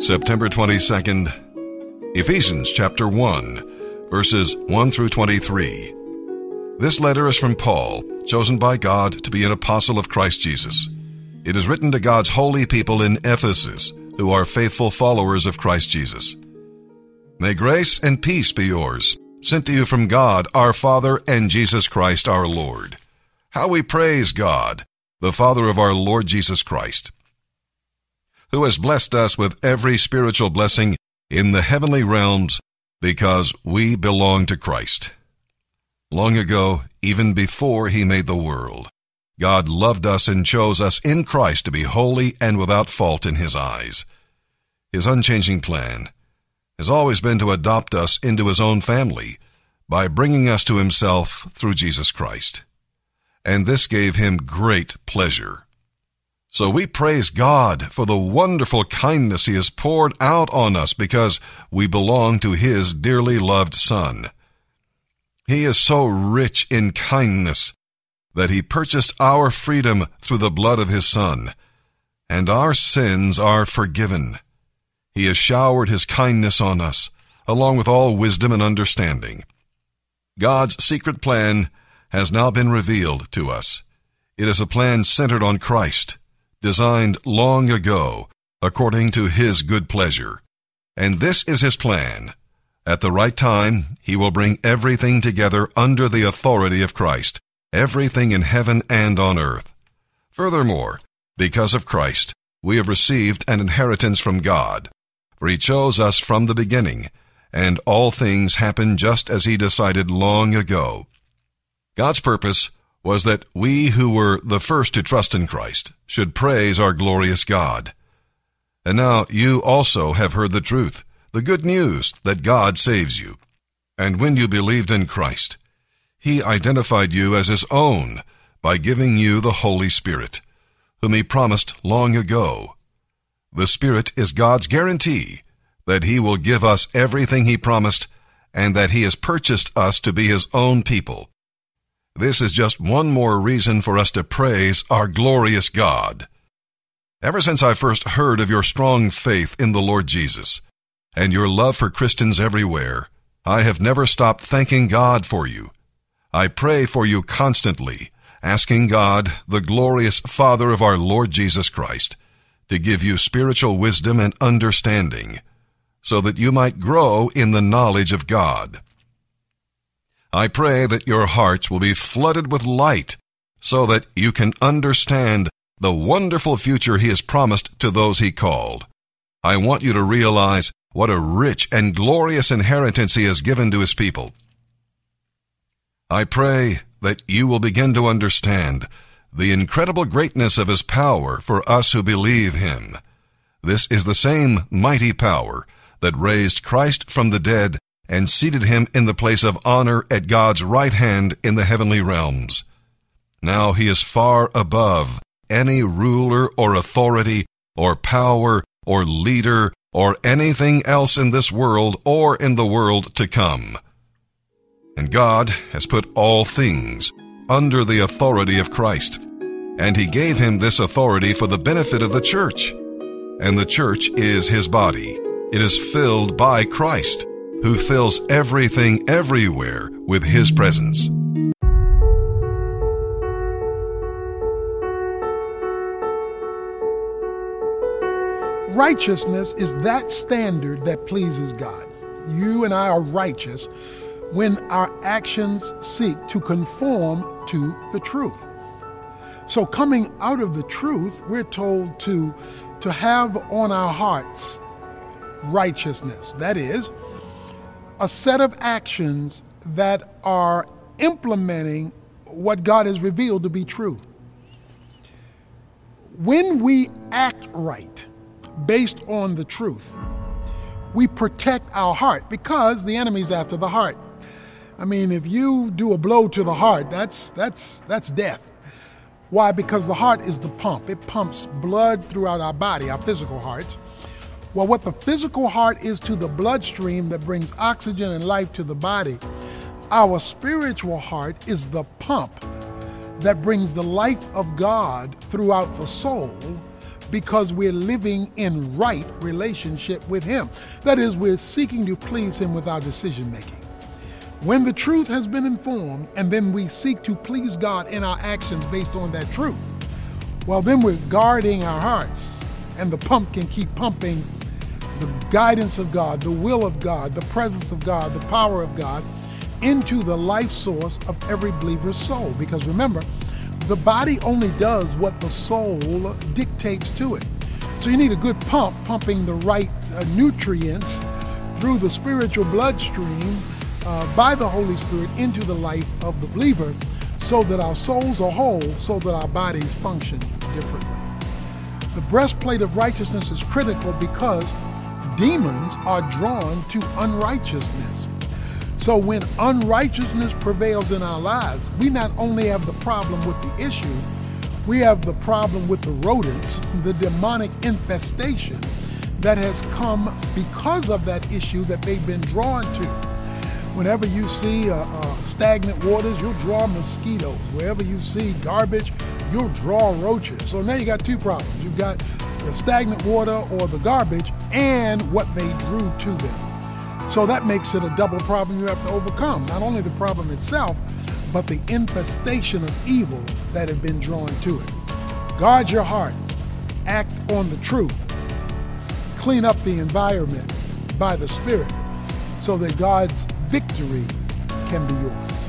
September 22nd, Ephesians chapter 1, verses 1 through 23. This letter is from Paul, chosen by God to be an apostle of Christ Jesus. It is written to God's holy people in Ephesus, who are faithful followers of Christ Jesus. May grace and peace be yours, sent to you from God, our Father, and Jesus Christ our Lord. How we praise God, the Father of our Lord Jesus Christ who has blessed us with every spiritual blessing in the heavenly realms because we belong to Christ. Long ago, even before he made the world, God loved us and chose us in Christ to be holy and without fault in his eyes. His unchanging plan has always been to adopt us into his own family by bringing us to himself through Jesus Christ. And this gave him great pleasure. So we praise God for the wonderful kindness He has poured out on us because we belong to His dearly loved Son. He is so rich in kindness that He purchased our freedom through the blood of His Son, and our sins are forgiven. He has showered His kindness on us, along with all wisdom and understanding. God's secret plan has now been revealed to us. It is a plan centered on Christ designed long ago according to His good pleasure. And this is His plan. At the right time, He will bring everything together under the authority of Christ, everything in heaven and on earth. Furthermore, because of Christ, we have received an inheritance from God, for He chose us from the beginning, and all things happen just as He decided long ago. God's purpose was that we who were the first to trust in Christ should praise our glorious God. And now you also have heard the truth, the good news that God saves you. And when you believed in Christ, He identified you as His own by giving you the Holy Spirit, whom He promised long ago. The Spirit is God's guarantee that He will give us everything He promised and that He has purchased us to be His own people this is just one more reason for us to praise our glorious God. Ever since I first heard of your strong faith in the Lord Jesus and your love for Christians everywhere, I have never stopped thanking God for you. I pray for you constantly, asking God, the glorious Father of our Lord Jesus Christ, to give you spiritual wisdom and understanding, so that you might grow in the knowledge of God. I pray that your hearts will be flooded with light so that you can understand the wonderful future He has promised to those He called. I want you to realize what a rich and glorious inheritance He has given to His people. I pray that you will begin to understand the incredible greatness of His power for us who believe Him. This is the same mighty power that raised Christ from the dead and seated him in the place of honor at God's right hand in the heavenly realms. Now he is far above any ruler or authority or power or leader or anything else in this world or in the world to come. And God has put all things under the authority of Christ, and he gave him this authority for the benefit of the church. And the church is his body. It is filled by Christ who fills everything everywhere with His presence. Righteousness is that standard that pleases God. You and I are righteous when our actions seek to conform to the truth. So coming out of the truth, we're told to to have on our hearts righteousness. That is, a set of actions that are implementing what God has revealed to be true. When we act right based on the truth, we protect our heart because the enemy's after the heart. I mean, if you do a blow to the heart, that's that's that's death. Why? Because the heart is the pump. It pumps blood throughout our body, our physical hearts. Well, what the physical heart is to the bloodstream that brings oxygen and life to the body, our spiritual heart is the pump that brings the life of God throughout the soul because we're living in right relationship with Him. That is, we're seeking to please Him with our decision making. When the truth has been informed and then we seek to please God in our actions based on that truth, well, then we're guarding our hearts and the pump can keep pumping the guidance of God, the will of God, the presence of God, the power of God into the life source of every believer's soul. Because remember, the body only does what the soul dictates to it. So you need a good pump pumping the right uh, nutrients through the spiritual bloodstream uh, by the Holy Spirit into the life of the believer so that our souls are whole, so that our bodies function differently. The breastplate of righteousness is critical because demons are drawn to unrighteousness. So when unrighteousness prevails in our lives, we not only have the problem with the issue, we have the problem with the rodents, the demonic infestation that has come because of that issue that they've been drawn to. Whenever you see uh, uh, stagnant waters, you'll draw mosquitoes. Wherever you see garbage, you'll draw roaches. So now you got two problems. You've got the stagnant water or the garbage and what they drew to them. So that makes it a double problem you have to overcome. Not only the problem itself, but the infestation of evil that have been drawn to it. Guard your heart, act on the truth, clean up the environment by the Spirit so that God's victory can be yours.